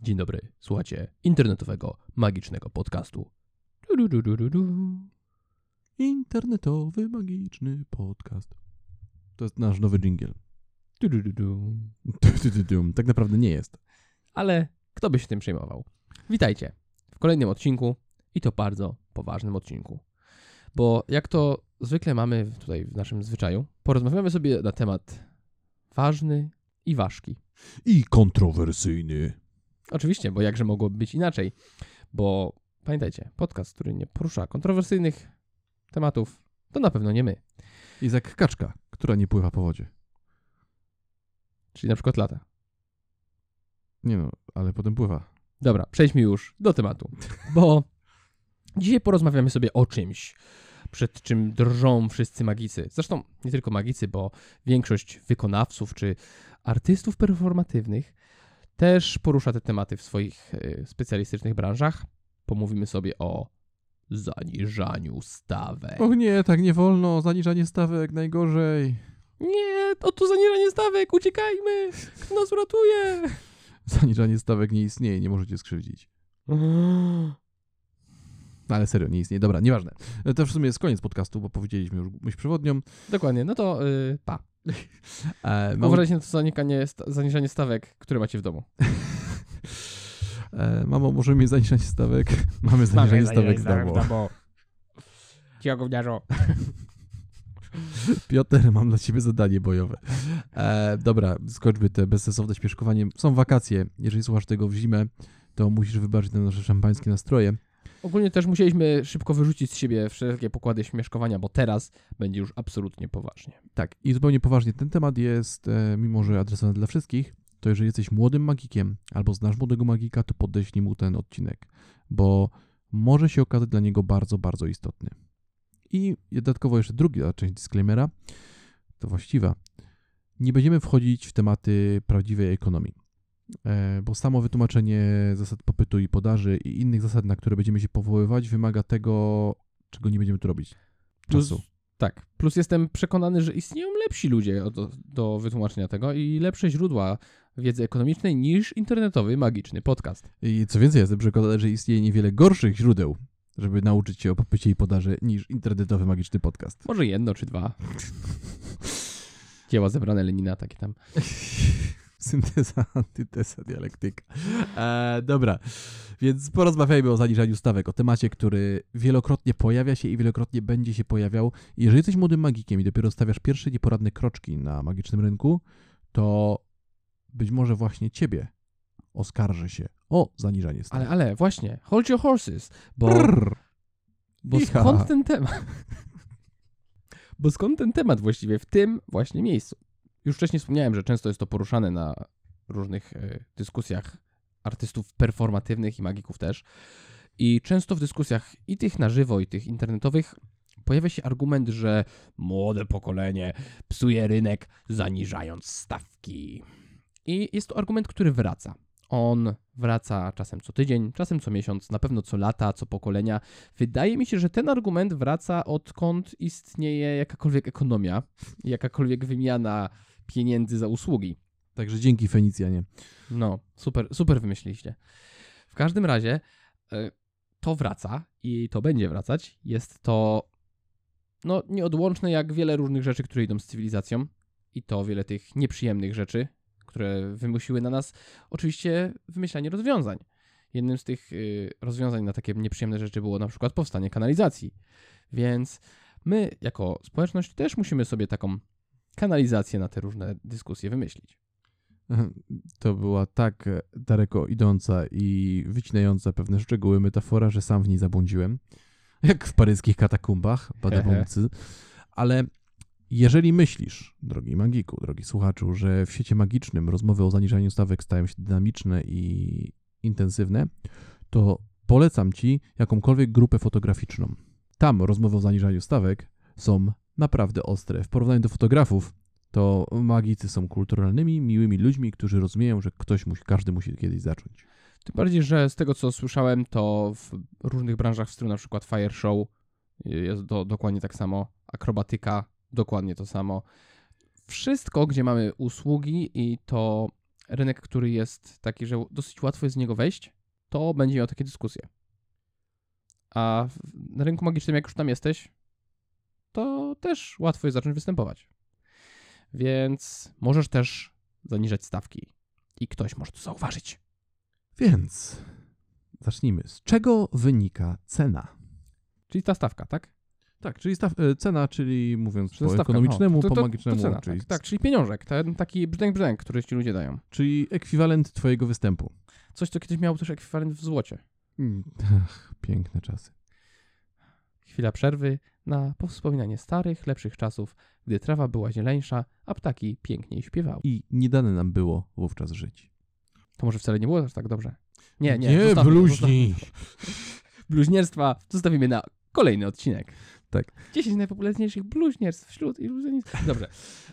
Dzień dobry, słuchacie internetowego, magicznego podcastu. Du, du, du, du, du. Internetowy, magiczny podcast. To jest nasz nowy jingle. Du, du, du, du. Tak naprawdę nie jest. Ale kto by się tym przejmował? Witajcie w kolejnym odcinku i to bardzo poważnym odcinku. Bo jak to zwykle mamy tutaj w naszym zwyczaju, porozmawiamy sobie na temat ważny i ważki. I kontrowersyjny. Oczywiście, bo jakże mogło być inaczej? Bo pamiętajcie, podcast, który nie porusza kontrowersyjnych tematów, to na pewno nie my. Jest jak kaczka, która nie pływa po wodzie. Czyli na przykład lata. Nie no, ale potem pływa. Dobra, przejdźmy już do tematu, bo dzisiaj porozmawiamy sobie o czymś, przed czym drżą wszyscy magicy. Zresztą nie tylko magicy, bo większość wykonawców czy artystów performatywnych też porusza te tematy w swoich e, specjalistycznych branżach. Pomówimy sobie o zaniżaniu stawek. Och nie, tak nie wolno. Zaniżanie stawek, najgorzej. Nie, to tu zaniżanie stawek, uciekajmy! Kto nas uratuje? Zaniżanie stawek nie istnieje, nie możecie skrzywdzić. No, ale serio, nie istnieje. Dobra, nieważne. To w sumie jest koniec podcastu, bo powiedzieliśmy już myśl przewodnią. Dokładnie, no to y, pa. E, mam, Uważajcie na to zanikanie, zaniżanie stawek, które macie w domu. e, mamo, możemy mieć zaniżanie stawek? Mamy zaniżanie stawek w domu. Cicho, gówniarzu. Piotr, mam dla ciebie zadanie bojowe. E, dobra, skończmy te bezsensowne śmieszkowanie. Są wakacje. Jeżeli słuchasz tego w zimę, to musisz wybaczyć na nasze szampańskie nastroje. Ogólnie też musieliśmy szybko wyrzucić z siebie wszelkie pokłady śmieszkowania, bo teraz będzie już absolutnie poważnie. Tak, i zupełnie poważnie, ten temat jest, e, mimo że adresowany dla wszystkich, to jeżeli jesteś młodym magikiem albo znasz młodego magika, to podeślij mu ten odcinek, bo może się okazać dla niego bardzo, bardzo istotny. I dodatkowo jeszcze druga część disclaimera, to właściwa. Nie będziemy wchodzić w tematy prawdziwej ekonomii, bo samo wytłumaczenie zasad popytu i podaży i innych zasad, na które będziemy się powoływać, wymaga tego, czego nie będziemy tu robić. Plus, Czasu. tak, plus jestem przekonany, że istnieją lepsi ludzie do, do wytłumaczenia tego i lepsze źródła wiedzy ekonomicznej niż internetowy, magiczny podcast. I co więcej, jestem przekonany, że istnieje niewiele gorszych źródeł, żeby nauczyć się o popycie i podaży niż internetowy magiczny podcast. Może jedno czy dwa. Dzieła zebrane Lenina, takie tam. Synteza, antyteza, dialektyka. E, dobra, więc porozmawiajmy o zaniżaniu stawek, o temacie, który wielokrotnie pojawia się i wielokrotnie będzie się pojawiał. Jeżeli jesteś młodym magikiem i dopiero stawiasz pierwsze nieporadne kroczki na magicznym rynku, to być może właśnie ciebie oskarży się o zaniżanie stawek. Ale, ale, właśnie, hold your horses, bo, Brrr. bo Iha. skąd ten temat? Bo skąd ten temat właściwie w tym właśnie miejscu? Już wcześniej wspomniałem, że często jest to poruszane na różnych e, dyskusjach artystów performatywnych i magików też. I często w dyskusjach i tych na żywo, i tych internetowych pojawia się argument, że młode pokolenie psuje rynek, zaniżając stawki. I jest to argument, który wraca. On wraca czasem co tydzień, czasem co miesiąc, na pewno co lata, co pokolenia. Wydaje mi się, że ten argument wraca odkąd istnieje jakakolwiek ekonomia, jakakolwiek wymiana pieniędzy za usługi. Także dzięki Fenicjanie. No, super, super wymyśliliście. W każdym razie e, to wraca i to będzie wracać. Jest to no, nieodłączne jak wiele różnych rzeczy, które idą z cywilizacją i to wiele tych nieprzyjemnych rzeczy, które wymusiły na nas oczywiście wymyślanie rozwiązań. Jednym z tych y, rozwiązań na takie nieprzyjemne rzeczy było na przykład powstanie kanalizacji. Więc my jako społeczność też musimy sobie taką kanalizację na te różne dyskusje wymyślić. To była tak e, daleko idąca i wycinająca pewne szczegóły metafora, że sam w niej zabłądziłem. Jak w paryskich katakumbach, badabumcy. Ale jeżeli myślisz, drogi magiku, drogi słuchaczu, że w świecie magicznym rozmowy o zaniżaniu stawek stają się dynamiczne i intensywne, to polecam ci jakąkolwiek grupę fotograficzną. Tam rozmowy o zaniżaniu stawek są naprawdę ostre. W porównaniu do fotografów, to magicy są kulturalnymi, miłymi ludźmi, którzy rozumieją, że ktoś musi, każdy musi kiedyś zacząć. Tym bardziej, że z tego co słyszałem, to w różnych branżach, w stylu na przykład fire show jest do, dokładnie tak samo, akrobatyka dokładnie to samo. Wszystko, gdzie mamy usługi i to rynek, który jest taki, że dosyć łatwo jest z niego wejść, to będzie miał takie dyskusje. A na rynku magicznym, jak już tam jesteś, to też łatwo jest zacząć występować. Więc możesz też zaniżać stawki i ktoś może to zauważyć. Więc zacznijmy. Z czego wynika cena? Czyli ta stawka, tak? Tak, czyli staw, e, cena, czyli mówiąc po stawka? ekonomicznemu, No, to- po to- magicznemu, to cena, czyli, tak, tak, czyli pieniążek, ten taki brzdęk brzdęk, który ci ludzie dają. czyli ekwiwalent twojego występu. Coś, co kiedyś miało też ekwiwalent w złocie. Mm, Ach, piękne czasy. Chwila przerwy na powspominanie starych, lepszych czasów, gdy trawa była zieleńsza, a ptaki piękniej śpiewały. I nie dane nam było wówczas żyć. To może wcale nie było aż tak dobrze. Nie, nie. Nie, bluźnij. Bluźnierstwa zostawimy na kolejny odcinek. Tak. 10 najpopularniejszych bluźnierstw wśród iluzjonistów. Dobrze.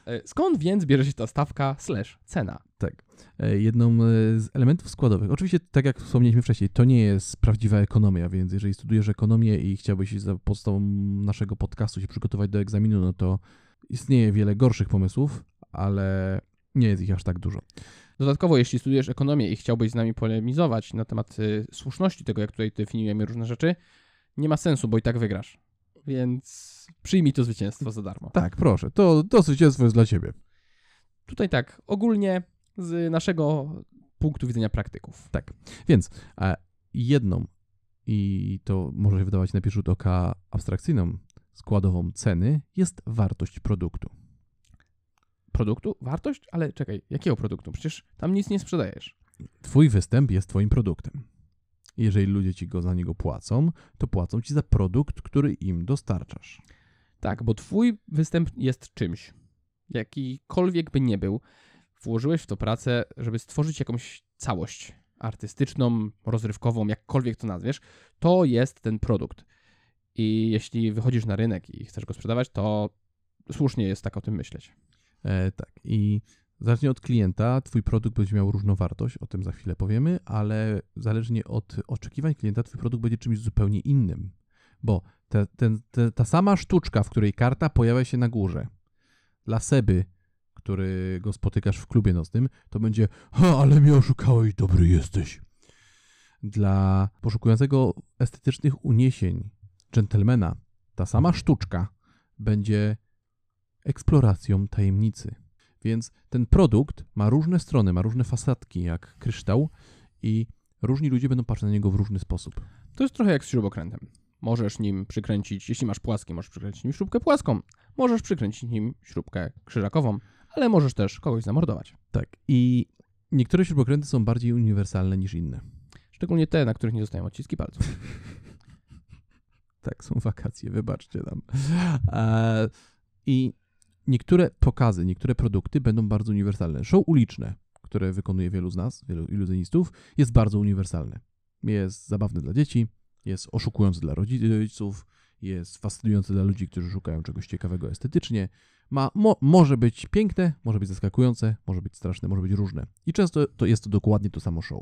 E, Skąd więc bierze się ta stawka slash cena? E, Jedną e, z elementów składowych. Oczywiście, tak jak wspomnieliśmy wcześniej, to nie jest prawdziwa ekonomia, więc jeżeli studiujesz ekonomię i chciałbyś za podstawą naszego podcastu się przygotować do egzaminu, no to istnieje wiele gorszych pomysłów, ale nie jest ich aż tak dużo. Dodatkowo, jeśli studiujesz ekonomię i chciałbyś z nami polemizować na temat y, słuszności tego, jak tutaj definiujemy różne rzeczy, nie ma sensu, bo i tak wygrasz. Więc przyjmij to zwycięstwo za darmo. Tak, proszę, to, to zwycięstwo jest dla ciebie. Tutaj tak, ogólnie z naszego punktu widzenia praktyków. Więc e, jedną, i to może się wydawać na pierwszy rzut oka abstrakcyjną, składową ceny jest wartość produktu. Produktu, wartość, ale czekaj, jakiego produktu? Przecież tam nic nie sprzedajesz. Twój występ jest twoim produktem. Jeżeli ludzie ci go za niego płacą, to płacą ci za produkt, który im dostarczasz. Tak, bo twój występ jest czymś. Jakikolwiek by nie był, włożyłeś w to pracę, żeby stworzyć jakąś całość artystyczną, rozrywkową, jakkolwiek to nazwiesz, to jest ten produkt. I jeśli wychodzisz na rynek i chcesz go sprzedawać, to słusznie jest tak o tym myśleć. E, tak, i zależnie od klienta, twój produkt będzie miał różną wartość, o tym za chwilę powiemy, ale zależnie od oczekiwań klienta, twój produkt będzie czymś zupełnie innym. Bo te, ten, te, ta sama sztuczka, w której karta pojawia się na górze, dla Seby, który go spotykasz w klubie nocnym, to będzie ha, ale mnie oszukałeś, dobry jesteś. Dla poszukującego estetycznych uniesień dżentelmena, ta sama sztuczka będzie eksploracją tajemnicy. Więc ten produkt ma różne strony, ma różne fasadki, jak kryształ, i różni ludzie będą patrzeć na niego w różny sposób. To jest trochę jak z śrubokrętem. Możesz nim przykręcić, jeśli masz płaski, możesz przykręcić nim śrubkę płaską. Możesz przykręcić nim śrubkę krzyżakową, ale możesz też kogoś zamordować. Tak. I niektóre śrubokręty są bardziej uniwersalne niż inne. Szczególnie te, na których nie zostają odciski palców. Tak, są wakacje, wybaczcie nam. E, I niektóre pokazy, niektóre produkty będą bardzo uniwersalne. Show uliczne, które wykonuje wielu z nas, wielu iluzjonistów, jest bardzo uniwersalne. Jest zabawne dla dzieci, jest oszukujące dla rodziców, jest fascynujące dla ludzi, którzy szukają czegoś ciekawego estetycznie. Ma, mo, może być piękne, może być zaskakujące, może być straszne, może być różne. I często to jest to dokładnie to samo show.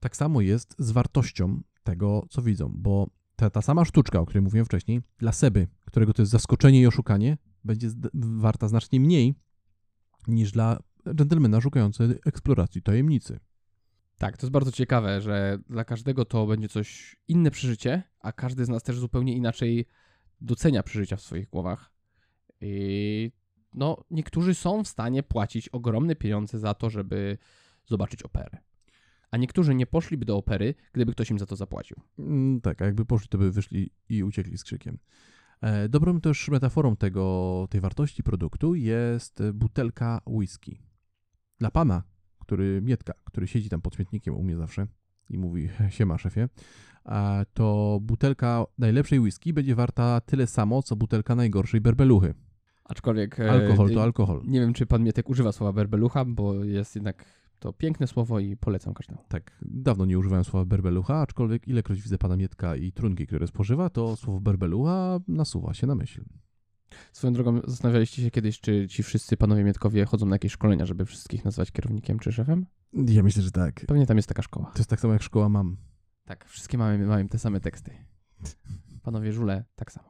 Tak samo jest z wartością tego, co widzą, bo ta, ta sama sztuczka, o której mówiłem wcześniej, dla Seby, którego to jest zaskoczenie i oszukanie, będzie warta znacznie mniej niż dla dżentelmena szukającego eksploracji tajemnicy. Tak, to jest bardzo ciekawe, że dla każdego to będzie coś inne przeżycie, a każdy z nas też zupełnie inaczej docenia przeżycia w swoich głowach. I no, niektórzy są w stanie płacić ogromne pieniądze za to, żeby zobaczyć operę. A niektórzy nie poszliby do opery, gdyby ktoś im za to zapłacił. Mm, tak, a jakby poszli, to by wyszli i uciekli z krzykiem. E, dobrą też metaforą tego, tej wartości produktu jest butelka whisky. Dla pana, który, Mietka, który siedzi tam pod śmietnikiem u mnie zawsze i mówi, siema szefie, to butelka najlepszej whisky będzie warta tyle samo, co butelka najgorszej berbeluchy. Aczkolwiek. e, Alkohol to alkohol. Nie wiem, czy pan Mietek używa słowa berbelucha, bo jest jednak to piękne słowo i polecam każdemu. Tak, dawno nie używałem słowa berbelucha, aczkolwiek ilekroć widzę pana Mietka i trunki, które spożywa, to słowo berbelucha nasuwa się na myśl. Swoją drogą, zastanawialiście się kiedyś, czy ci wszyscy panowie Mietkowie chodzą na jakieś szkolenia, żeby wszystkich nazwać kierownikiem czy szefem? Ja myślę, że tak. Pewnie tam jest taka szkoła. To jest tak samo jak szkoła mam. Tak, wszystkie mamy, mają te same teksty. Panowie żule, tak samo.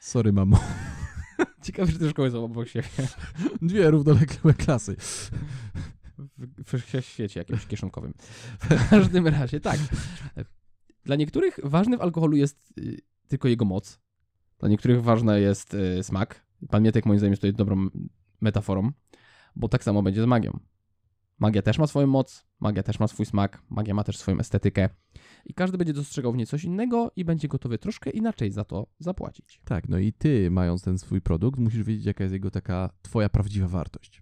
Sorry, mamo. Ciekawe, że te szkoły są obok siebie. Dwie równoległe klasy. W, świecie jakimś kieszonkowym. W każdym razie, tak. Dla niektórych ważny w alkoholu jest y, tylko jego moc. Dla niektórych ważny jest y, smak. Pan Mietek moim zdaniem jest tutaj dobrą metaforą, bo tak samo będzie z magią. Magia też ma swoją moc, magia też ma swój smak, magia ma też swoją estetykę i każdy będzie dostrzegał w niej coś innego i będzie gotowy troszkę inaczej za to zapłacić. Tak, no i ty, mając ten swój produkt, musisz wiedzieć, jaka jest jego taka twoja prawdziwa wartość.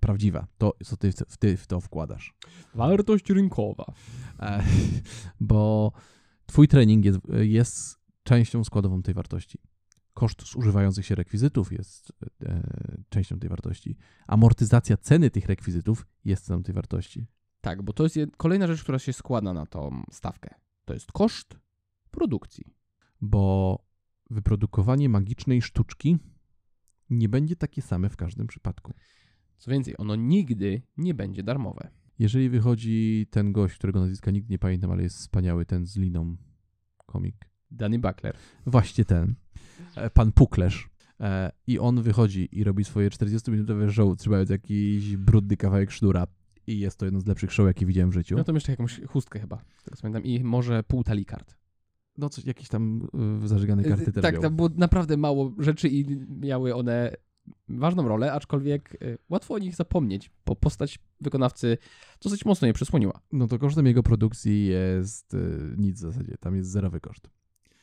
Prawdziwa, to co ty, w- ty w to wkładasz. Wartość rynkowa. E, bo twój trening jest, jest częścią składową tej wartości. Koszt zużywających się rekwizytów jest e, częścią tej wartości. Amortyzacja ceny tych rekwizytów jest ceną tej wartości. Tak, bo to jest jed- kolejna rzecz, która się składa na tą stawkę. To jest koszt produkcji. Bo wyprodukowanie magicznej sztuczki nie będzie takie same w każdym przypadku. Co więcej, ono nigdy nie będzie darmowe. Jeżeli wychodzi ten gość, którego nazwiska nigdy nie pamiętam, ale jest wspaniały, ten z liną komik. Danny Buckler. Właśnie ten. e, Pan Puklerz. E, I on wychodzi i robi swoje 40-minutowe show, trzymając jakiś brudny kawałek sznura. I jest to jeden z lepszych show, jakie widziałem w życiu. No to jeszcze jakąś chustkę chyba, z tego co pamiętam. I może pół talii kart. No coś, jakieś tam y, zażygane karty Y, też Tak, miał. tam było naprawdę mało rzeczy i miały one ważną rolę, aczkolwiek y, łatwo o nich zapomnieć, bo postać wykonawcy dosyć mocno je przysłoniła. No to kosztem jego produkcji jest y, nic w zasadzie. Tam jest zerowy koszt.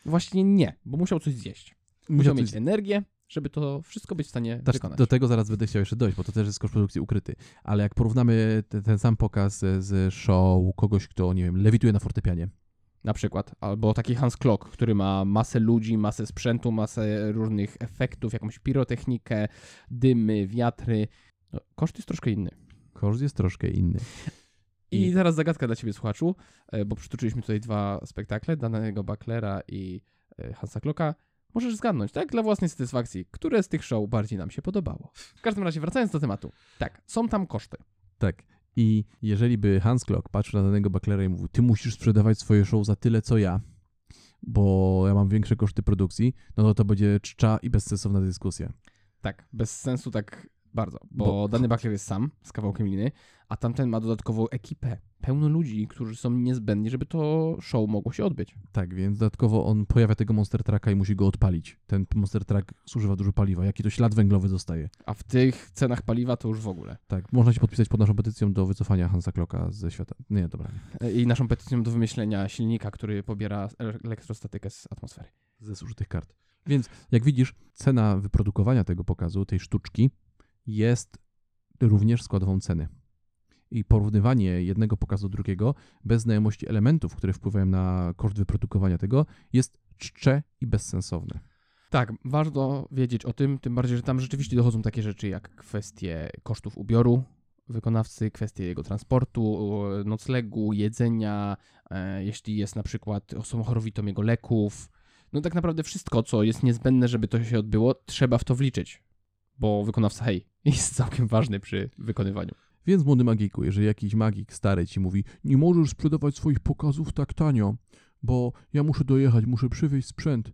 Właściwie nie, bo musiał coś zjeść. Musiał, Musiał mieć coś- energię, żeby to wszystko być w stanie Też wykonać. do tego zaraz będę chciał jeszcze dojść, bo to też jest koszt produkcji ukryty. Ale jak porównamy te, ten sam pokaz z show kogoś, kto, nie wiem, lewituje na fortepianie. Na przykład. Albo taki Hans Klock, który ma masę ludzi, masę sprzętu, masę różnych efektów, jakąś pirotechnikę, dymy, wiatry. No, koszt jest troszkę inny. Koszt jest troszkę inny. I I- teraz zagadka dla ciebie, słuchaczu, e, bo przytoczyliśmy tutaj dwa spektakle, danego Bucklera i e, Hansa Klocka. Możesz zgadnąć, tak? Dla własnej satysfakcji, które z tych show bardziej nam się podobało. W każdym razie, wracając do tematu. Tak, są tam koszty. Tak. I jeżeli by Hans Klock patrzył na danego Bucklera i mówił, ty musisz sprzedawać swoje show za tyle, co ja, bo ja mam większe koszty produkcji, no to to będzie czcza i bezsensowna dyskusja. Tak, bez sensu tak bardzo, bo, Bo- dany Buckler jest sam z kawałkiem liny, a tamten ma dodatkową ekipę, pełno ludzi, którzy są niezbędni, żeby to show mogło się odbyć. Tak, więc dodatkowo on pojawia tego Monster Trucka i musi go odpalić. Ten Monster Truck zużywa dużo paliwa. Jaki to ślad węglowy zostaje. A w tych cenach paliwa to już w ogóle. Tak, można się podpisać pod naszą petycją do wycofania Hansa Klocka ze świata. Nie, dobra. I naszą petycją do wymyślenia silnika, który pobiera elektrostatykę z atmosfery. ze zużytych kart. Więc jak widzisz, cena wyprodukowania tego pokazu, tej sztuczki, jest również składową ceny. I porównywanie jednego pokazu do drugiego bez znajomości elementów, które wpływają na koszt wyprodukowania tego, jest czcze i bezsensowne. Tak, warto wiedzieć o tym, tym bardziej, że tam rzeczywiście dochodzą takie rzeczy jak kwestie kosztów ubioru wykonawcy, kwestie jego transportu, noclegu, jedzenia, e, jeśli jest na przykład osobą chorowitą jego leków. No tak naprawdę wszystko, co jest niezbędne, żeby to się odbyło, trzeba w to wliczyć, bo wykonawca, hej, jest całkiem ważny przy wykonywaniu. Więc młody magiku, jeżeli jakiś magik stary ci mówi, nie możesz sprzedawać swoich pokazów tak tanio, bo ja muszę dojechać, muszę przywieźć sprzęt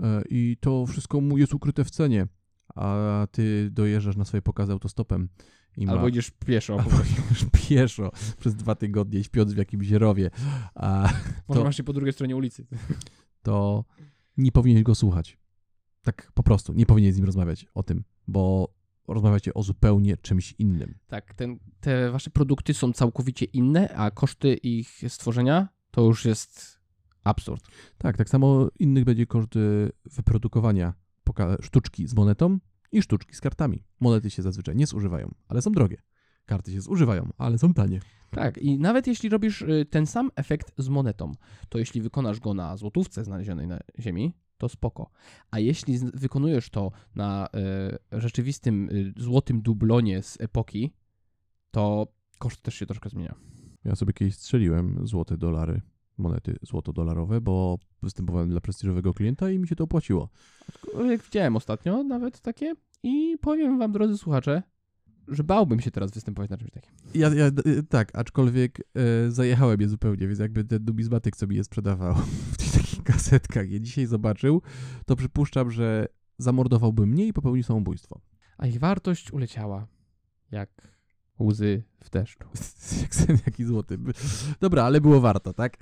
e, i to wszystko mu jest ukryte w cenie, a ty dojeżdżasz na swoje pokazy autostopem i ma... Albo idziesz pieszo, Albo już pieszo przez dwa tygodnie śpiąc w jakimś rowie, a Może to- masz się po drugiej stronie ulicy. to nie powinieneś go słuchać. Tak po prostu, nie powinien z nim rozmawiać o tym, bo rozmawiacie o zupełnie czymś innym. Tak, ten, te wasze produkty są całkowicie inne, a koszty ich stworzenia to już jest absurd. Tak, tak samo innych będzie koszt y, wyprodukowania sztuczki z monetą i sztuczki z kartami. Monety się zazwyczaj nie zużywają, ale są drogie. Karty się zużywają, ale są tanie. Tak, i nawet jeśli robisz y, ten sam efekt z monetą, to jeśli wykonasz go na złotówce znalezionej na ziemi, to spoko. A jeśli wykonujesz to na y, rzeczywistym y, złotym dublonie z epoki, to koszt też się troszkę zmienia. Ja sobie kiedyś strzeliłem złote dolary, monety złoto-dolarowe, bo występowałem dla prestiżowego klienta i mi się to opłaciło. Jak widziałem ostatnio nawet takie i powiem wam, drodzy słuchacze, że bałbym się teraz występować na czymś takim. Ja, ja y, tak, aczkolwiek e, zajechałem je zupełnie, więc jakby ten numizmatyk, co mi je sprzedawał w takich kasetkach, je dzisiaj zobaczył, to przypuszczam, że zamordowałby mnie i popełnił samobójstwo. A ich wartość uleciała jak Łzy w deszczu. Jak sen, jaki złoty. Dobra, ale było warto, tak?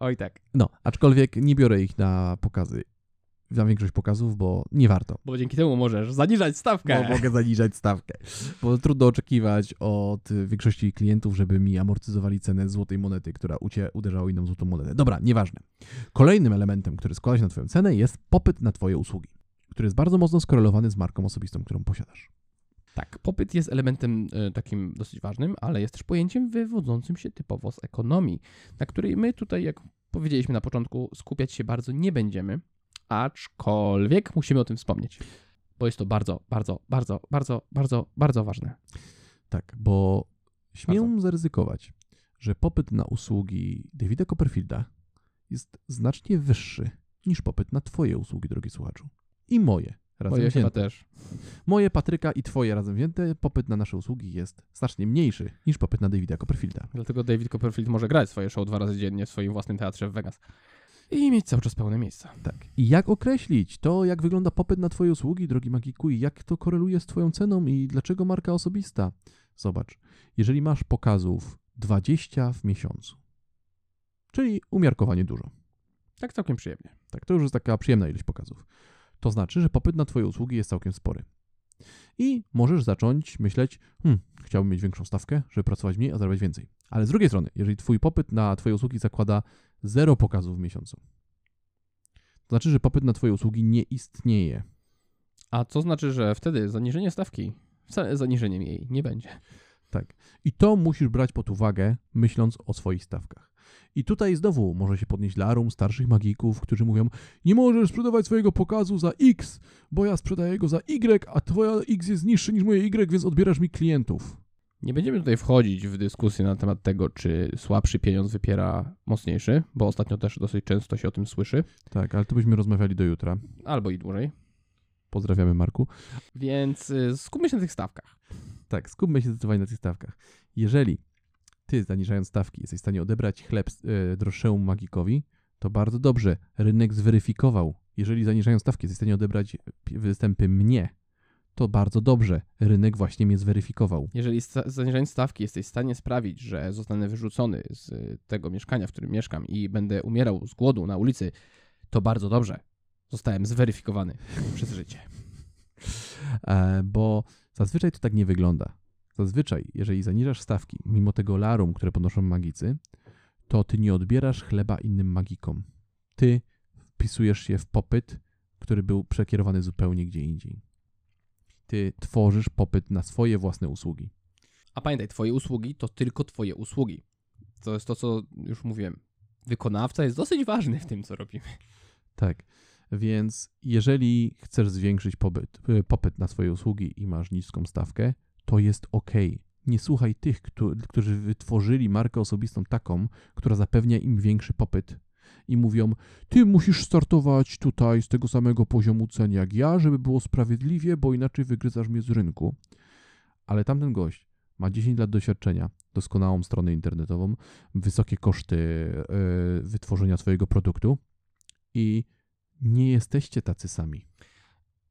Oj tak. No, aczkolwiek nie biorę ich na pokazy. Na większość pokazów, bo nie warto. Bo dzięki temu możesz zaniżać stawkę. Bo mogę zaniżać stawkę. Bo trudno oczekiwać od większości klientów, żeby mi amortyzowali cenę złotej monety, która u ciebie uderzała inną złotą monetę. Dobra, nieważne. Kolejnym elementem, który składa się na Twoją cenę, jest popyt na Twoje usługi, który jest bardzo mocno skorelowany z marką osobistą, którą posiadasz. Tak, popyt jest elementem y, takim dosyć ważnym, ale jest też pojęciem wywodzącym się typowo z ekonomii, na której my tutaj, jak powiedzieliśmy na początku, skupiać się bardzo nie będziemy, aczkolwiek musimy o tym wspomnieć, bo jest to bardzo, bardzo, bardzo, bardzo, bardzo, bardzo ważne. Tak, bo śmiem Bardzo. zaryzykować, że popyt na usługi Davida Copperfielda jest znacznie wyższy niż popyt na Twoje usługi, drogi słuchaczu. I moje. Razem Moje wzięte. też. Moje, Patryka i Twoje razem wzięte, popyt na nasze usługi jest znacznie mniejszy niż popyt na Davida Copperfielda. Dlatego David Copperfield może grać swoje show dwa razy dziennie w swoim własnym teatrze w Vegas. I mieć cały czas pełne miejsca. Tak. I jak określić to, jak wygląda popyt na Twoje usługi, drogi magiku, i jak to koreluje z Twoją ceną i dlaczego marka osobista? Zobacz, jeżeli masz pokazów 20 w miesiącu, czyli umiarkowanie dużo, Tak całkiem przyjemnie. tak, to już jest taka przyjemna ilość pokazów, to znaczy, że popyt na Twoje usługi jest całkiem spory. I możesz zacząć myśleć, hmm, chciałbym mieć większą stawkę, żeby pracować mniej, a zarabiać więcej. Ale z drugiej strony, jeżeli Twój popyt na Twoje usługi zakłada zero pokazów w miesiącu, to znaczy, że popyt na Twoje usługi nie istnieje. A co znaczy, że wtedy zaniżenie stawki, wcale zaniżeniem jej nie będzie. Tak. I to musisz brać pod uwagę, myśląc o swoich stawkach. I tutaj znowu może się podnieść larum starszych magików, którzy mówią: Nie możesz sprzedawać swojego pokazu za X, bo ja sprzedaję go za Y, a twoja X jest niższy niż moje Y, więc odbierasz mi klientów. Nie będziemy tutaj wchodzić w dyskusję na temat tego, czy słabszy pieniądz wypiera mocniejszy, bo ostatnio też dosyć często się o tym słyszy, Tak, ale to byśmy rozmawiali do jutra. albo i dłużej. Pozdrawiamy, Marku. Więc y, skupmy się na tych stawkach. Tak, skupmy się zdecydowanie na tych stawkach. Jeżeli ty, zaniżając stawki, jesteś w stanie odebrać chleb e, droższemu magikowi, to bardzo dobrze. Rynek zweryfikował. Jeżeli zaniżając stawki, jesteś w stanie odebrać występy mnie, to bardzo dobrze. Rynek właśnie mnie zweryfikował. Jeżeli sta- zaniżając stawki jesteś w stanie sprawić, że zostanę wyrzucony z y, tego mieszkania, w którym mieszkam i będę umierał z głodu na ulicy, to bardzo dobrze. Zostałem zweryfikowany przez życie. E, bo zazwyczaj to tak nie wygląda. Zazwyczaj, jeżeli zaniżasz stawki, mimo tego larum, które podnoszą magicy, to ty nie odbierasz chleba innym magikom. Ty wpisujesz się w popyt, który był przekierowany zupełnie gdzie indziej. Ty tworzysz popyt na swoje własne usługi. A pamiętaj, twoje usługi to tylko twoje usługi. To jest to, co już mówiłem. Wykonawca jest dosyć ważny w tym, co robimy. Tak. Więc jeżeli chcesz zwiększyć popyt, y, popyt na swoje usługi i masz niską stawkę, to jest ok. Nie słuchaj tych, któ- którzy wytworzyli markę osobistą taką, która zapewnia im większy popyt i mówią: Ty musisz startować tutaj z tego samego poziomu cen jak ja, żeby było sprawiedliwie, bo inaczej wygryzasz mnie z rynku. Ale tamten gość ma 10 lat doświadczenia, doskonałą stronę internetową, wysokie koszty y, wytworzenia swojego produktu i nie jesteście tacy sami.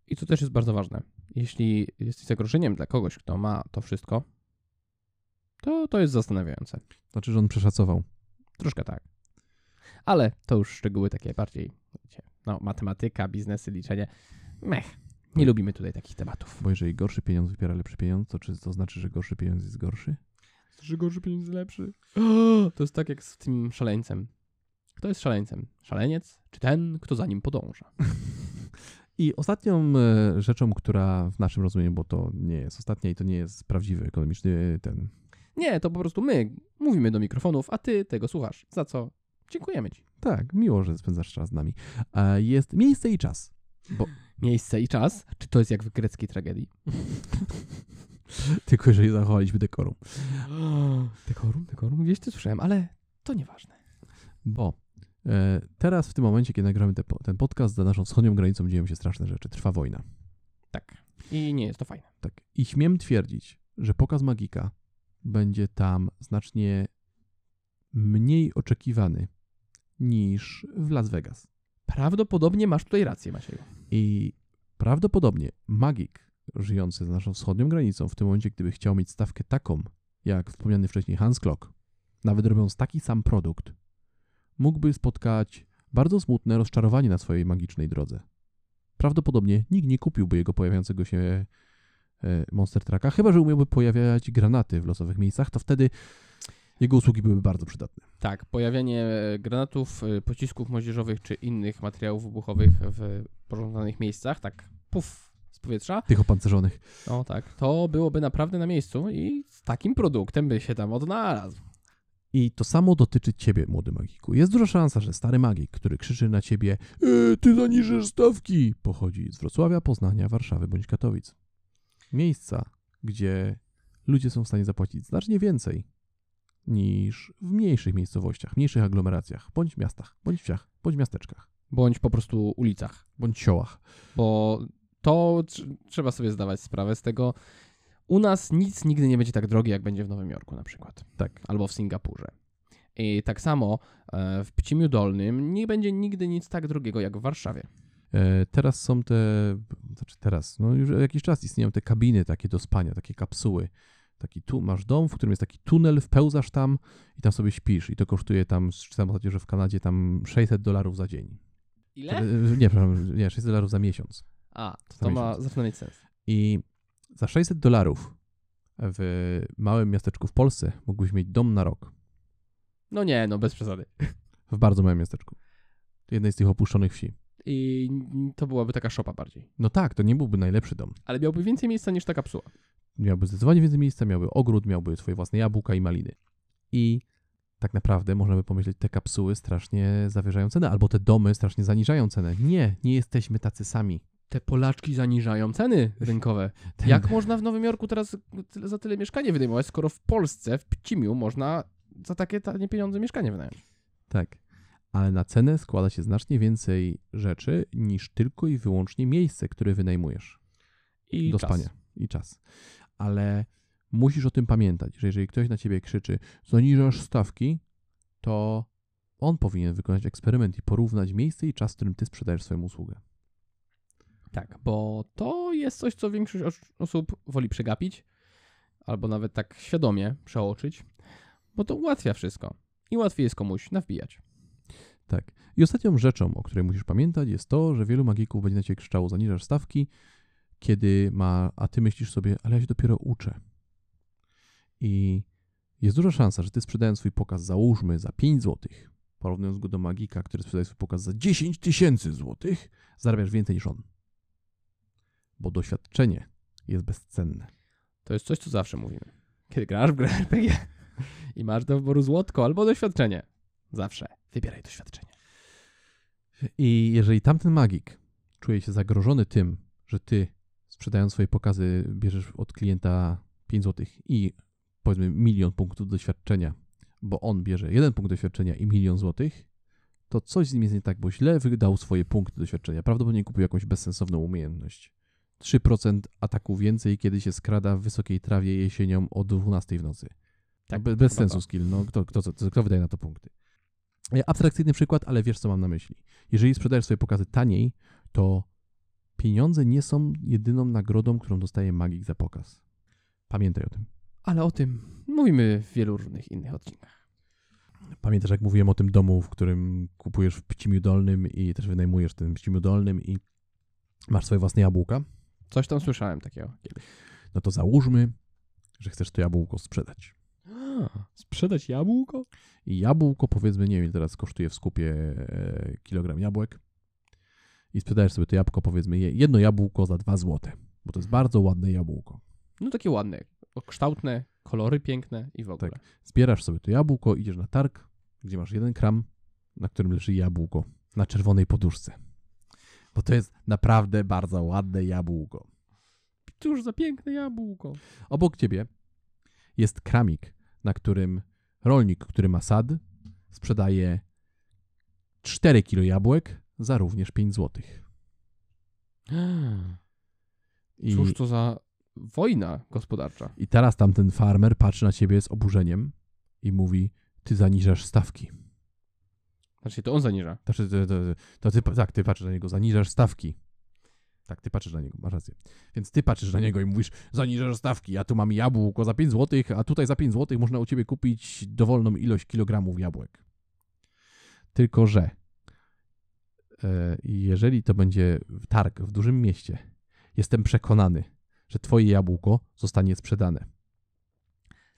I to też jest bardzo ważne. Jeśli jesteś zagrożeniem dla kogoś, kto ma to wszystko, to to jest zastanawiające. Znaczy, że on przeszacował. Troszkę tak. Ale to już szczegóły takie bardziej, wiecie, no, matematyka, biznesy, liczenie. Mech. Nie lubimy tutaj takich tematów. Bo jeżeli gorszy pieniądz wypiera lepszy pieniądz, to czy to znaczy, że gorszy pieniądz jest gorszy? Że gorszy pieniądz jest lepszy. To jest tak jak z tym szaleńcem. Kto jest szaleńcem? Szaleniec, czy ten, kto za nim podąża? I ostatnią e, rzeczą, która w naszym rozumieniu, bo to nie jest ostatnia i to nie jest prawdziwy ekonomiczny e, ten. Nie, to po prostu my mówimy do mikrofonów, a ty tego słuchasz. Za co dziękujemy ci. Tak, miło, że spędzasz czas z nami. E, Jest miejsce i czas. Miejsce i czas. Czy to jest jak w greckiej tragedii? Tylko jeżeli zachowaliśmy dekorum. Dekorum, dekorum, gdzieś to słyszałem, ale to nieważne. Bo e, teraz, w tym momencie, kiedy nagramy te, ten podcast, za naszą wschodnią granicą dzieją się straszne rzeczy. Trwa wojna. Tak. I nie jest to fajne. Tak. I śmiem twierdzić, że pokaz Magika będzie tam znacznie mniej oczekiwany niż w Las Vegas. Prawdopodobnie masz tutaj rację, Macieju. I prawdopodobnie Magik żyjący za naszą wschodnią granicą, w tym momencie, gdyby chciał mieć stawkę taką, jak wspomniany wcześniej Hans Klock, nawet robiąc taki sam produkt, mógłby spotkać bardzo smutne rozczarowanie na swojej magicznej drodze. Prawdopodobnie nikt nie kupiłby jego pojawiającego się e, Monster Trucka, chyba że umiałby pojawiać granaty w losowych miejscach, to wtedy jego usługi byłyby bardzo przydatne. Tak, pojawianie e, granatów, e, pocisków moździerzowych czy innych materiałów wybuchowych w pożądanych miejscach, tak puf, z powietrza, Tych opancerzonych. no tak, to byłoby naprawdę na miejscu i z takim produktem by się tam odnalazł. I to samo dotyczy ciebie, młody magiku. Jest duża szansa, że stary magik, który krzyczy na ciebie e, ty zaniżesz stawki, pochodzi z Wrocławia, Poznania, Warszawy bądź Katowic. Miejsca, gdzie ludzie są w stanie zapłacić znacznie więcej niż w mniejszych miejscowościach, mniejszych aglomeracjach, bądź miastach, bądź wsiach, bądź miasteczkach, Bądź po prostu ulicach. bądź siołach. bo to tr- trzeba sobie zdawać sprawę z tego. U nas nic nigdy nie będzie tak drogie, jak będzie w Nowym Jorku na przykład, Tak. albo w Singapurze. I tak samo e, w Pcimiu Dolnym nie będzie nigdy nic tak drogiego jak w Warszawie. E, teraz są te, znaczy teraz, no już jakiś czas istnieją te kabiny takie do spania, takie kapsuły. Taki tu masz dom, w którym jest taki tunel, wpełzasz tam i tam sobie śpisz. I to kosztuje tam, czytałem ostatnio, że w Kanadzie tam 600 dolarów za dzień. Ile? E, Nie, przepraszam, nie, 600 dolarów za miesiąc. A, to, to ma, zaczyna mieć sens. I za 600 dolarów w małym miasteczku w Polsce mógłbyś mieć dom na rok. No nie, no bez przesady. W bardzo małym miasteczku. Jednej z tych opuszczonych wsi. I to byłaby taka szopa bardziej. No tak, to nie byłby najlepszy dom. Ale miałby więcej miejsca niż ta kapsuła. Miałby zdecydowanie więcej miejsca, miałby ogród, miałby swoje własne jabłka i maliny. I tak naprawdę można by pomyśleć, te kapsuły strasznie zawyżają cenę, albo te domy strasznie zaniżają cenę. Nie, nie jesteśmy tacy sami. Te Polaczki zaniżają ceny rynkowe. Ten- Jak można w Nowym Jorku teraz za tyle mieszkanie wynajmować, skoro w Polsce, w Pcimiu można za takie tanie pieniądze mieszkanie wynająć? Tak. Ale na cenę składa się znacznie więcej rzeczy niż tylko i wyłącznie miejsce, które wynajmujesz I do czas. spania i czas. Ale musisz o tym pamiętać, że jeżeli ktoś na ciebie krzyczy, zaniżasz stawki, to on powinien wykonać eksperyment i porównać miejsce i czas, w którym ty sprzedajesz swoją usługę. Tak, bo to jest coś, co większość os- osób woli przegapić, albo nawet tak świadomie przeoczyć, bo to ułatwia wszystko. I łatwiej jest komuś nawbijać. Tak. I ostatnią rzeczą, o której musisz pamiętać, jest to, że wielu magików będzie na ciebie krzyczało, zaniżasz stawki, kiedy ma, a ty myślisz sobie, ale ja się dopiero uczę. I jest duża szansa, że ty sprzedając swój pokaz, załóżmy, za 5 zł, porównując go do magika, który sprzedaje swój pokaz za 10 tysięcy złotych, zarabiasz więcej niż on. Bo doświadczenie jest bezcenne. To jest coś, co zawsze mówimy. Kiedy grasz w grę RPG i masz do wyboru złotko albo doświadczenie. Zawsze wybieraj doświadczenie. I jeżeli tamten magik czuje się zagrożony tym, że ty sprzedając swoje pokazy bierzesz od klienta 5 zł i powiedzmy milion punktów doświadczenia, bo on bierze jeden punkt doświadczenia i milion złotych, to coś z nim jest nie tak, bo źle wydał swoje punkty doświadczenia. Prawdopodobnie kupił jakąś bezsensowną umiejętność. 3% ataku więcej, kiedy się skrada w wysokiej trawie jesienią o 12 w nocy. Tak, Be, bez sensu to. skill. No, kto, kto, kto, kto wydaje na to punkty? E, Abstrakcyjny przykład, ale wiesz, co mam na myśli. Jeżeli sprzedajesz swoje pokazy taniej, to pieniądze nie są jedyną nagrodą, którą dostaje magik za pokaz. Pamiętaj o tym. Ale o tym mówimy w wielu różnych innych odcinkach. Pamiętasz, jak mówiłem o tym domu, w którym kupujesz w Pcimiu Dolnym i też wynajmujesz tym Pcimiu Dolnym i masz swoje własne jabłka? Coś tam słyszałem takiego kiedyś. No to załóżmy, że chcesz to jabłko sprzedać. Sprzedać jabłko? I jabłko, powiedzmy, nie wiem, teraz kosztuje w skupie e, kilogram jabłek. I sprzedajesz sobie to jabłko, powiedzmy, je- jedno jabłko za 2 złote, bo to jest bardzo ładne jabłko. No takie ładne, kształtne, kolory piękne i w ogóle. Tak. Zbierasz sobie to jabłko, idziesz na targ, gdzie masz jeden kram, na którym leży jabłko na czerwonej poduszce. Bo to jest naprawdę bardzo ładne jabłko. Cóż za piękne jabłko. Obok ciebie jest kramik, na którym rolnik, który ma sad, sprzedaje 4 kilo jabłek za również 5 złotych. I, Cóż to za wojna gospodarcza. I teraz tamten farmer patrzy na ciebie z oburzeniem i mówi, ty zaniżasz stawki. Znaczy to on zaniża. Znaczy, to, to, to ty, tak, ty patrzysz na niego, zaniżasz stawki. Tak, ty patrzysz na niego, masz rację. Więc ty patrzysz na niego i mówisz, zaniżasz stawki, ja tu mam jabłko za 5 zł, a tutaj za 5 zł można u ciebie kupić dowolną ilość kilogramów jabłek. Tylko, że jeżeli to będzie targ w dużym mieście, jestem przekonany, że twoje jabłko zostanie sprzedane.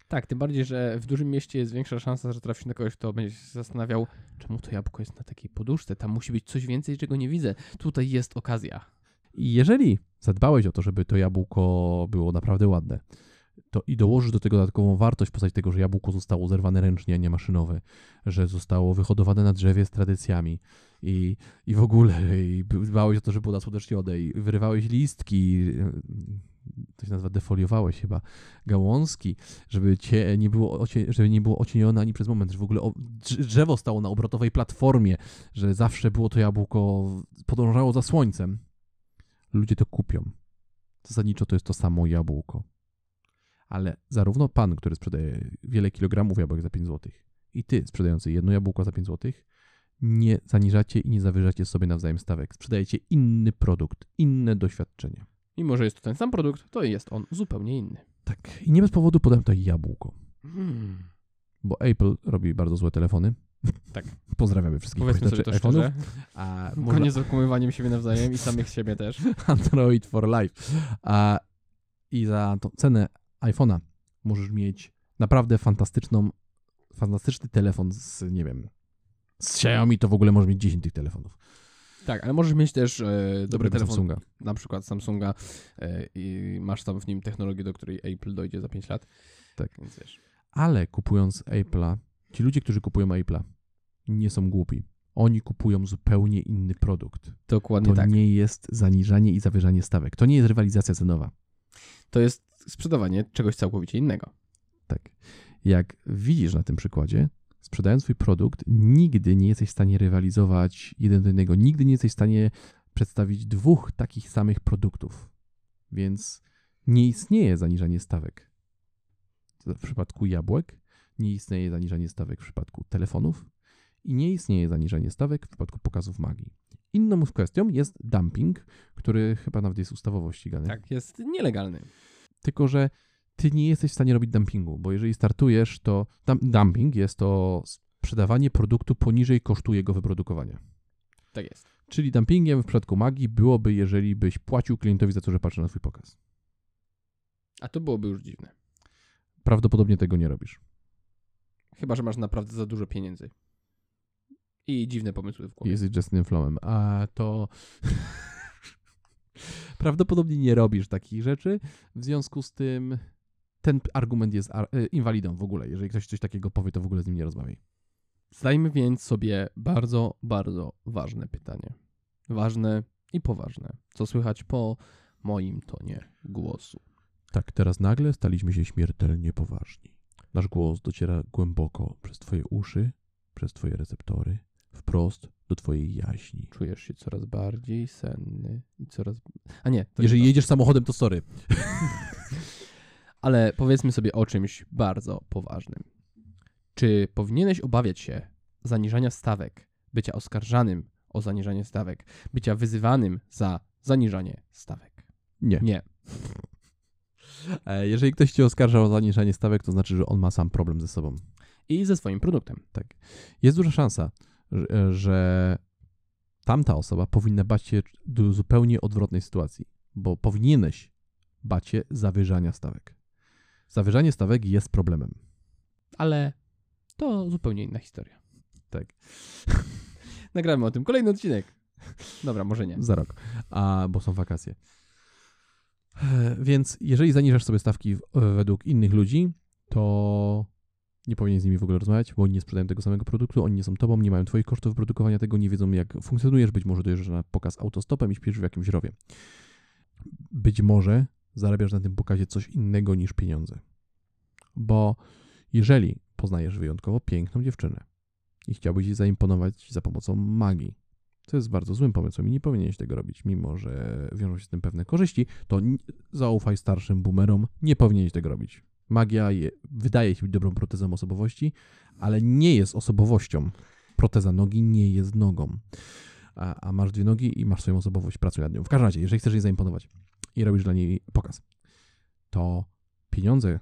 Tak, tym bardziej, że w dużym mieście jest większa szansa, że trafisz na kogoś, kto będzie się zastanawiał, czemu to jabłko jest na takiej poduszce. Tam musi być coś więcej, czego nie widzę. Tutaj jest okazja. I jeżeli zadbałeś o to, żeby to jabłko było naprawdę ładne, to i dołożysz do tego dodatkową wartość w postaci tego, że jabłko zostało zerwane ręcznie, a nie maszynowe, że zostało wyhodowane na drzewie z tradycjami i, i w ogóle i dbałeś o to, żeby było nasłodecznione i wyrywałeś listki, to się nazywa defoliowałeś chyba, gałązki, żeby cię nie było, żeby nie było ocienione ani przez moment, że w ogóle drzewo stało na obrotowej platformie, że zawsze było to jabłko, podążało za słońcem. Ludzie to kupią. Zasadniczo to jest to samo jabłko. Ale zarówno pan, który sprzedaje wiele kilogramów jabłek za 5 zł i ty sprzedający jedno jabłko za 5 zł, nie zaniżacie i nie zawyżacie sobie nawzajem stawek. Sprzedajecie inny produkt, inne doświadczenie. Mimo, że jest to ten sam produkt, to jest on zupełnie inny. Tak. I nie bez powodu podałem to jabłko. Hmm. Bo Apple robi bardzo złe telefony. Tak. Pozdrawiamy wszystkich Powiedzmy sobie to iPhone'ów. szczerze. A Koniec z okłamywaniem siebie nawzajem i samych siebie też. Android for Life. A, I za tą cenę iPhone'a możesz mieć naprawdę fantastyczną, fantastyczny telefon z, nie wiem, z Xiaomi to w ogóle możesz mieć 10 tych telefonów. Tak, ale możesz mieć też e, dobry telefon, Samsunga. na przykład Samsunga e, i masz tam w nim technologię, do której Apple dojdzie za 5 lat. Tak. Więc wiesz. Ale kupując Apple'a, ci ludzie, którzy kupują Apple'a, nie są głupi. Oni kupują zupełnie inny produkt. Dokładnie To tak. nie jest zaniżanie i zawyżanie stawek. To nie jest rywalizacja cenowa. To jest sprzedawanie czegoś całkowicie innego. Tak. Jak widzisz na tym przykładzie, sprzedając swój produkt, nigdy nie jesteś w stanie rywalizować jeden do jednego. Nigdy nie jesteś w stanie przedstawić dwóch takich samych produktów. Więc nie istnieje zaniżanie stawek. W przypadku jabłek nie istnieje zaniżanie stawek w przypadku telefonów i nie istnieje zaniżanie stawek w przypadku pokazów magii. Inną kwestią jest dumping, który chyba nawet jest ustawowo ścigany. Tak, jest nielegalny. Tylko, że ty nie jesteś w stanie robić dumpingu, bo jeżeli startujesz, to dum- dumping jest to sprzedawanie produktu poniżej kosztu jego wyprodukowania. Tak jest. Czyli dumpingiem w przypadku magii byłoby, jeżeli byś płacił klientowi za to, że patrzy na twój pokaz. A to byłoby już dziwne. Prawdopodobnie tego nie robisz. Chyba, że masz naprawdę za dużo pieniędzy. I dziwne pomysły w głowie. Jesteś Justinem Flowem, a to prawdopodobnie nie robisz takich rzeczy. W związku z tym ten argument jest ar- e, inwalidą w ogóle. Jeżeli ktoś coś takiego powie, to w ogóle z nim nie rozmawiaj. Zdajmy więc sobie bardzo, bardzo ważne pytanie. Ważne i poważne. Co słychać po moim tonie głosu. Tak, teraz nagle staliśmy się śmiertelnie poważni. Nasz głos dociera głęboko przez Twoje uszy, przez Twoje receptory, wprost do Twojej jaźni. Czujesz się coraz bardziej senny i coraz... A nie, to Jeżeli nie to. jedziesz samochodem, to sorry. Ale powiedzmy sobie o czymś bardzo poważnym. Czy powinieneś obawiać się zaniżania stawek, bycia oskarżanym o zaniżanie stawek, bycia wyzywanym za zaniżanie stawek? Nie. Nie. E, Jeżeli ktoś Cię oskarża o zaniżanie stawek, to znaczy, że on ma sam problem ze sobą. I ze swoim produktem. Jest duża szansa, że- że tamta osoba powinna bać się do zupełnie odwrotnej sytuacji, bo powinieneś bać się zawyżania stawek. Zawyżanie stawek jest problemem. Ale to zupełnie inna historia. Tak. Nagramy o tym kolejny odcinek. Dobra, może nie. Za rok, a, bo są wakacje. E, Więc jeżeli zaniżasz sobie stawki w- według innych ludzi, to nie powinien z nimi w ogóle rozmawiać, bo oni nie sprzedają tego samego produktu, oni nie są tobą, nie mają twoich kosztów wyprodukowania tego, nie wiedzą jak funkcjonujesz, być może dojeżdżasz na pokaz autostopem i śpisz w jakimś rowie. Być może zarabiasz na tym pokazie coś innego niż pieniądze. Bo jeżeli poznajesz wyjątkowo piękną dziewczynę i chciałbyś jej zaimponować za pomocą magii, co jest bardzo złym pomysłem i nie powinieneś tego robić, mimo że wiążą się z tym pewne korzyści, to zaufaj starszym boomerom, nie powinieneś tego robić. Magia je, wydaje się być dobrą protezą osobowości, ale nie jest osobowością. Proteza nogi nie jest nogą. a, a masz dwie nogi i masz swoją osobowość, pracuj nad nią. W każdym razie, jeżeli chcesz jej zaimponować i robisz dla niej pokaz, to pieniądze,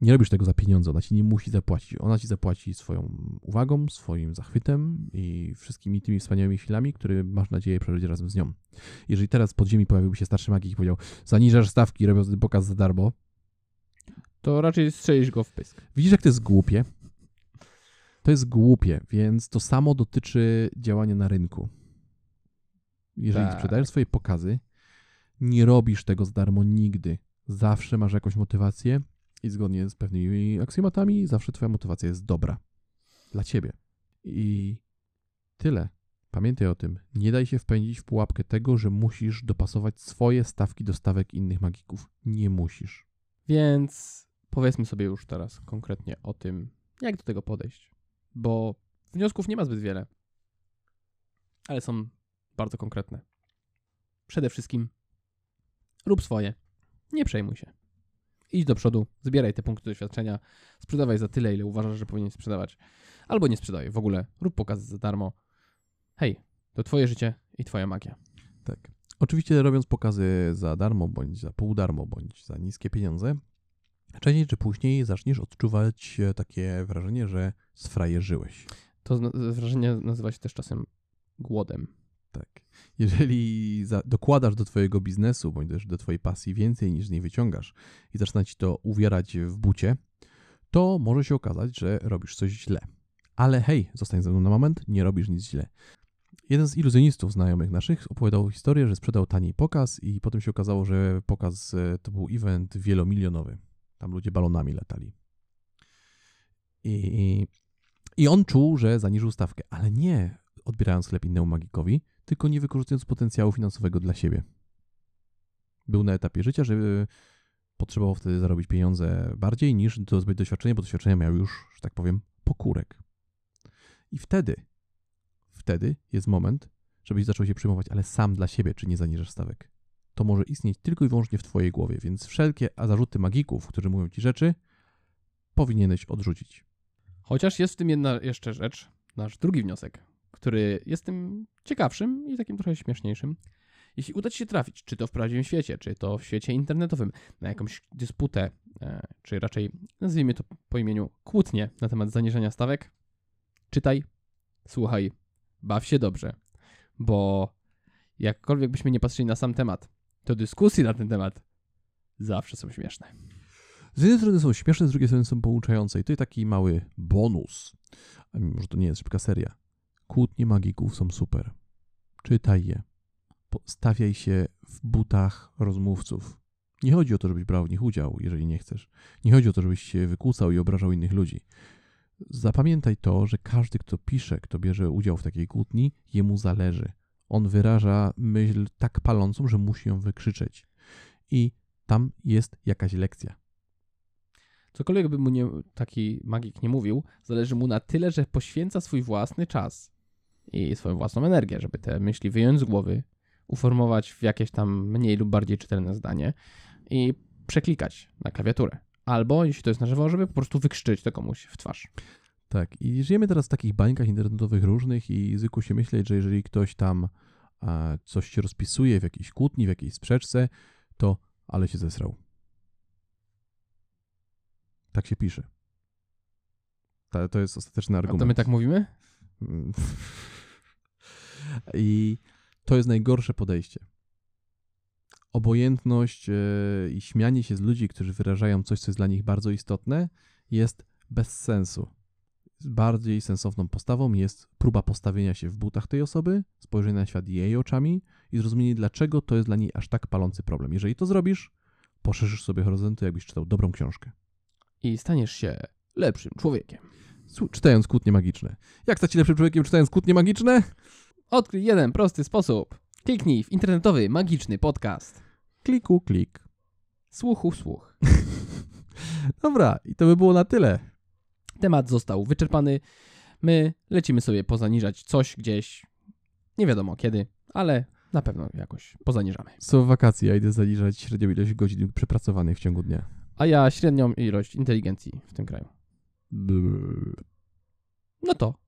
nie robisz tego za pieniądze, ona ci nie musi zapłacić. Ona ci zapłaci swoją uwagą, swoim zachwytem i wszystkimi tymi wspaniałymi chwilami, które masz nadzieję przeżyć razem z nią. Jeżeli teraz pod ziemi pojawiłby się starszy magik i powiedział, zaniżasz stawki, robiąc ten pokaz za darmo, To raczej strzelisz go w pysk. Widzisz, jak to jest głupie? To jest głupie, więc to samo dotyczy działania na rynku. Jeżeli Tak. sprzedajesz swoje pokazy, nie robisz tego za darmo nigdy. Zawsze masz jakąś motywację i zgodnie z pewnymi aksjomatami, zawsze twoja motywacja jest dobra. Dla ciebie. I tyle. Pamiętaj o tym. Nie daj się wpędzić w pułapkę tego, że musisz dopasować swoje stawki do stawek innych magików. Nie musisz. Więc powiedzmy sobie już teraz konkretnie o tym, jak do tego podejść. Bo wniosków nie ma zbyt wiele, ale są bardzo konkretne. Przede wszystkim rób swoje. Nie przejmuj się. Idź do przodu, zbieraj te punkty doświadczenia, sprzedawaj za tyle, ile uważasz, że powinien sprzedawać. Albo nie sprzedaj w ogóle, rób pokazy za darmo. Hej, to twoje życie i twoja magia. Tak. Oczywiście robiąc pokazy za darmo, bądź za pół darmo, bądź za niskie pieniądze, wcześniej czy później zaczniesz odczuwać e, takie wrażenie, że sfrajerzyłeś. To wrażenie nazywa się też czasem głodem. Tak. Jeżeli za, dokładasz do twojego biznesu, bądź też do twojej pasji więcej niż z niej wyciągasz i zaczyna ci to uwierać w bucie, to może się okazać, że robisz coś źle. Ale hej, zostań ze mną na moment, nie robisz nic źle. Jeden z iluzjonistów znajomych naszych opowiadał historię, że sprzedał taniej pokaz i potem się okazało, że pokaz e, to był event wielomilionowy. Tam ludzie balonami latali. I, I on czuł, że zaniżył stawkę, ale nie odbierając chleb innemu magikowi, tylko nie wykorzystując potencjału finansowego dla siebie. Był na etapie życia, że e, potrzebował wtedy zarobić pieniądze bardziej niż zdobyć doświadczenie, bo doświadczenie miał już, że tak powiem, pokórek. I wtedy, wtedy jest moment, żebyś zaczął się przyjmować, ale sam dla siebie, czy nie zaniżasz stawek. To może istnieć tylko i wyłącznie w twojej głowie, więc wszelkie zarzuty magików, którzy mówią ci rzeczy, powinieneś odrzucić. Chociaż jest w tym jedna jeszcze rzecz, nasz drugi wniosek, który jest tym ciekawszym i takim trochę śmieszniejszym. Jeśli uda ci się trafić, czy to w prawdziwym świecie, czy to w świecie internetowym, na jakąś dysputę, e, czy raczej nazwijmy to po imieniu kłótnię na temat zaniżania stawek, czytaj, słuchaj, baw się dobrze, bo jakkolwiek byśmy nie patrzyli na sam temat, to dyskusje na ten temat zawsze są śmieszne. Z jednej strony są śmieszne, z drugiej strony są pouczające i to jest taki mały bonus. A mimo, że to nie jest szybka seria. Kłótnie magików są super. Czytaj je. Stawiaj się w butach rozmówców. Nie chodzi o to, żebyś brał w nich udział, jeżeli nie chcesz. Nie chodzi o to, żebyś się wykłócał i obrażał innych ludzi. Zapamiętaj to, że każdy, kto pisze, kto bierze udział w takiej kłótni, jemu zależy. On wyraża myśl tak palącą, że musi ją wykrzyczeć. I tam jest jakaś lekcja. Cokolwiek by mu nie, taki magik nie mówił, zależy mu na tyle, że poświęca swój własny czas i swoją własną energię, żeby te myśli wyjąć z głowy, uformować w jakieś tam mniej lub bardziej czytelne zdanie i przeklikać na klawiaturę. Albo, jeśli to jest na żywo, żeby po prostu wykrzyczeć to komuś w twarz. Tak, i żyjemy teraz w takich bańkach internetowych różnych i zwykło się myśleć, że jeżeli ktoś tam a, coś się rozpisuje w jakiejś kłótni, w jakiejś sprzeczce, to ale się zesrał. Tak się pisze. Ta, to jest ostateczny A argument. to my tak mówimy? I to jest najgorsze podejście. Obojętność e, i śmianie się z ludzi, którzy wyrażają coś, co jest dla nich bardzo istotne, jest bez sensu. Bardziej sensowną postawą jest próba postawienia się w butach tej osoby, spojrzenia na świat jej oczami i zrozumienie, dlaczego to jest dla niej aż tak palący problem. Jeżeli to zrobisz, poszerzysz sobie horyzonty, jakbyś czytał dobrą książkę. I staniesz się lepszym człowiekiem. Czytając kłótnie magiczne. Jak stać się lepszym człowiekiem, czytając kłótnie magiczne? Odkryj jeden prosty sposób. Kliknij w internetowy, magiczny podcast. Kliku, klik. Słuchu, słuch. Dobra, i to by było na tyle. Temat został wyczerpany. My lecimy sobie pozaniżać coś gdzieś. Nie wiadomo kiedy, ale na pewno jakoś pozaniżamy. Są wakacje, ja idę zaliczać średnią ilość godzin przepracowanych w ciągu dnia. A ja średnią ilość inteligencji w tym kraju. No to